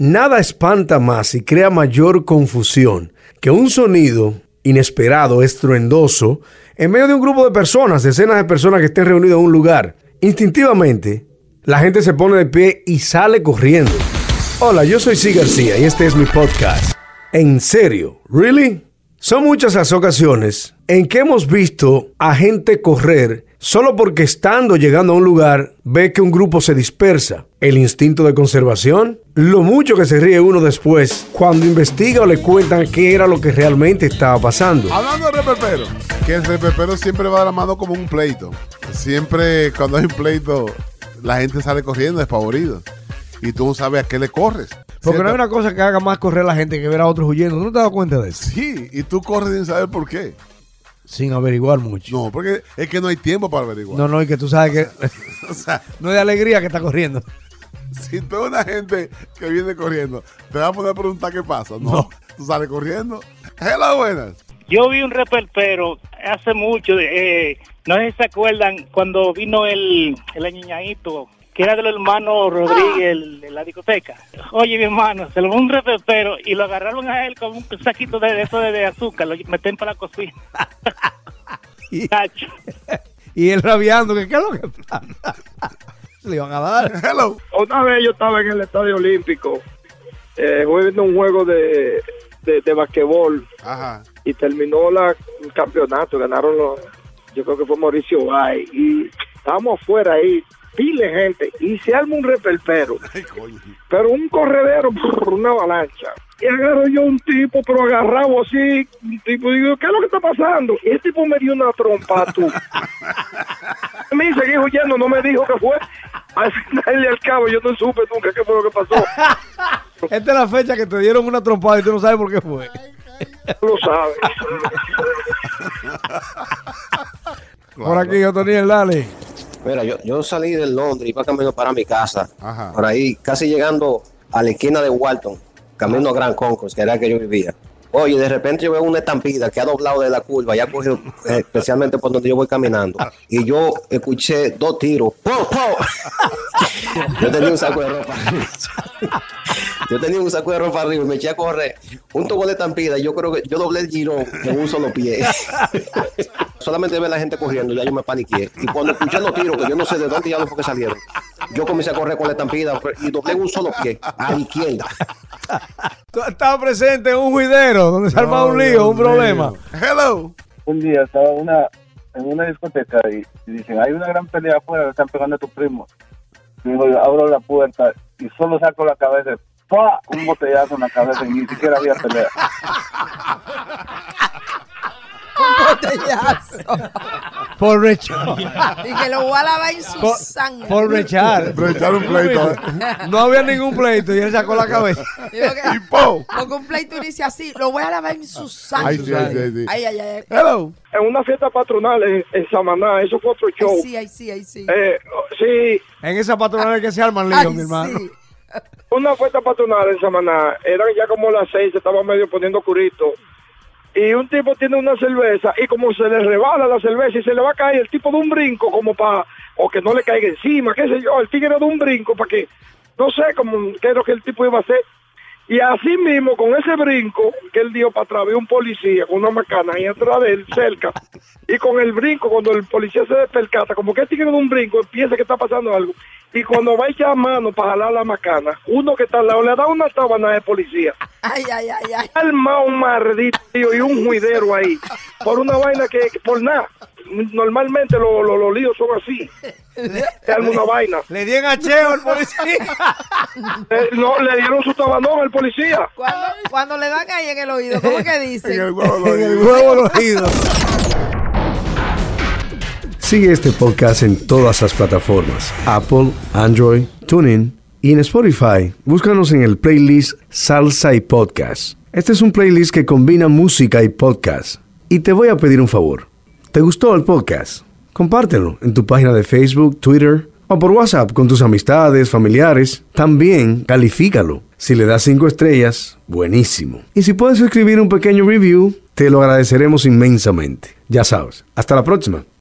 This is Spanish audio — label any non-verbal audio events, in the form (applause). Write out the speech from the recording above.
Nada espanta más y crea mayor confusión que un sonido inesperado, estruendoso, en medio de un grupo de personas, decenas de personas que estén reunidas en un lugar. Instintivamente, la gente se pone de pie y sale corriendo. Hola, yo soy C. García y este es mi podcast. ¿En serio? ¿Really? Son muchas las ocasiones en que hemos visto a gente correr solo porque estando llegando a un lugar ve que un grupo se dispersa. El instinto de conservación, lo mucho que se ríe uno después cuando investiga o le cuentan qué era lo que realmente estaba pasando. Hablando de repepero, que el repepero siempre va de la mano como un pleito. Siempre cuando hay un pleito, la gente sale corriendo despavorida. Y tú no sabes a qué le corres. Porque no hay una cosa que haga más correr a la gente que ver a otros huyendo. ¿No te das cuenta de eso? Sí, y tú corres sin saber por qué. Sin averiguar mucho. No, porque es que no hay tiempo para averiguar. No, no, y que tú sabes que. (laughs) o sea, (laughs) no es de alegría que está corriendo. Si tú una gente que viene corriendo, te va a poner a preguntar qué pasa. No, tú sales corriendo. Hello, buenas. Yo vi un reperpero hace mucho, eh, no sé si se acuerdan, cuando vino el, el añiñadito que era de los hermanos Rodríguez de la discoteca. Oye, mi hermano, se lo un repepero y lo agarraron a él con un saquito de eso de, azúcar, lo meten para la cocina. (laughs) y, y él rabiando, que qué es lo que pasa. (laughs) Le iban a dar. Hello. Una vez yo estaba en el Estadio Olímpico, eh, viendo un juego de, de, de basquetbol Ajá. y terminó la, el campeonato, ganaron los, yo creo que fue Mauricio Bay y estábamos afuera ahí pile gente y se arma un repelpero. pero un corredero, una avalancha. Y agarro yo un tipo, pero agarrado así, un tipo, digo, ¿qué es lo que está pasando? Y el tipo me dio una trompa, tú. (laughs) me seguí huyendo, no me dijo qué fue. Al final y al cabo yo no supe nunca qué fue lo que pasó. (laughs) Esta es la fecha que te dieron una trompada y tú no sabes por qué fue. lo sabes. Por aquí, Otoniel, dale. Mira, yo, yo salí de Londres, iba camino para mi casa, por ahí, casi llegando a la esquina de Walton, camino a Gran Concourse, que era que yo vivía. Oye, de repente yo veo una estampida que ha doblado de la curva, ya cogido eh, especialmente por donde yo voy caminando. Y yo escuché dos tiros. ¡Po, po! (laughs) yo tenía un saco de ropa. Yo tenía un saco de ropa arriba y me eché a correr. Un tubo de estampida yo creo que yo doblé el girón en un solo pie. (laughs) Solamente ve la gente corriendo, ya yo me paniqué. Y cuando escuché los tiros, que yo no sé de dónde ya los que salieron, yo comencé a correr con la estampida y doblé un solo pie, a la izquierda. Estaba presente en un juidero donde se armaba un lío, un problema. Hello. Un día estaba una, en una discoteca y, dicen, hay una gran pelea afuera, le están pegando a tu primo. Y digo, yo abro la puerta y solo saco la cabeza, ¡pa! Un botellazo en la cabeza y ni siquiera había pelea. (laughs) un botellazo. Por rechar. Y que lo voy a lavar en su sangre. Por rechar. Rechar un pleito. No había ningún pleito y él sacó la cabeza. y po. Porque un pleito dice así, lo voy a lavar en su sangre. Ay, sí, ay, sí, Ay, ay, ay. Hello. En una fiesta patronal en, en Samaná, eso fue otro show. Ay, sí, ay, sí, ay, sí. Eh, sí. En esa patronal que se arman líos, mi hermano. Sí. Una fiesta patronal en Samaná, eran ya como las seis, se estaba medio poniendo curito. Y un tipo tiene una cerveza y como se le rebala la cerveza y se le va a caer el tipo de un brinco como para, o que no le caiga encima, qué sé yo, el tigre de un brinco para que, no sé como qué es lo que el tipo iba a hacer. Y así mismo, con ese brinco que él dio para atrás, había un policía con una macana ahí atrás de él, cerca. Y con el brinco, cuando el policía se despercata, como que el tigre de un brinco, piensa que está pasando algo. Y cuando va a echar mano para jalar la macana, uno que está al lado le da una sábana de policía. Ay, ay, ay, ay. Alma un maldito y un juidero ahí. Por una vaina que por nada. Normalmente los lo, lo líos son así. (laughs) Te arma una vaina. Le di en acheo al policía. (laughs) Eh, no, le dieron su tabanón al policía. Cuando, cuando le dan ahí en el oído, ¿cómo que (laughs) dicen? En el huevo En el huevo. Sigue este podcast en todas las plataformas: Apple, Android, TuneIn y en Spotify. Búscanos en el playlist Salsa y Podcast. Este es un playlist que combina música y podcast. Y te voy a pedir un favor. ¿Te gustó el podcast? Compártelo en tu página de Facebook, Twitter o por WhatsApp con tus amistades, familiares. También califícalo. Si le das cinco estrellas, buenísimo. Y si puedes escribir un pequeño review, te lo agradeceremos inmensamente. Ya sabes. Hasta la próxima.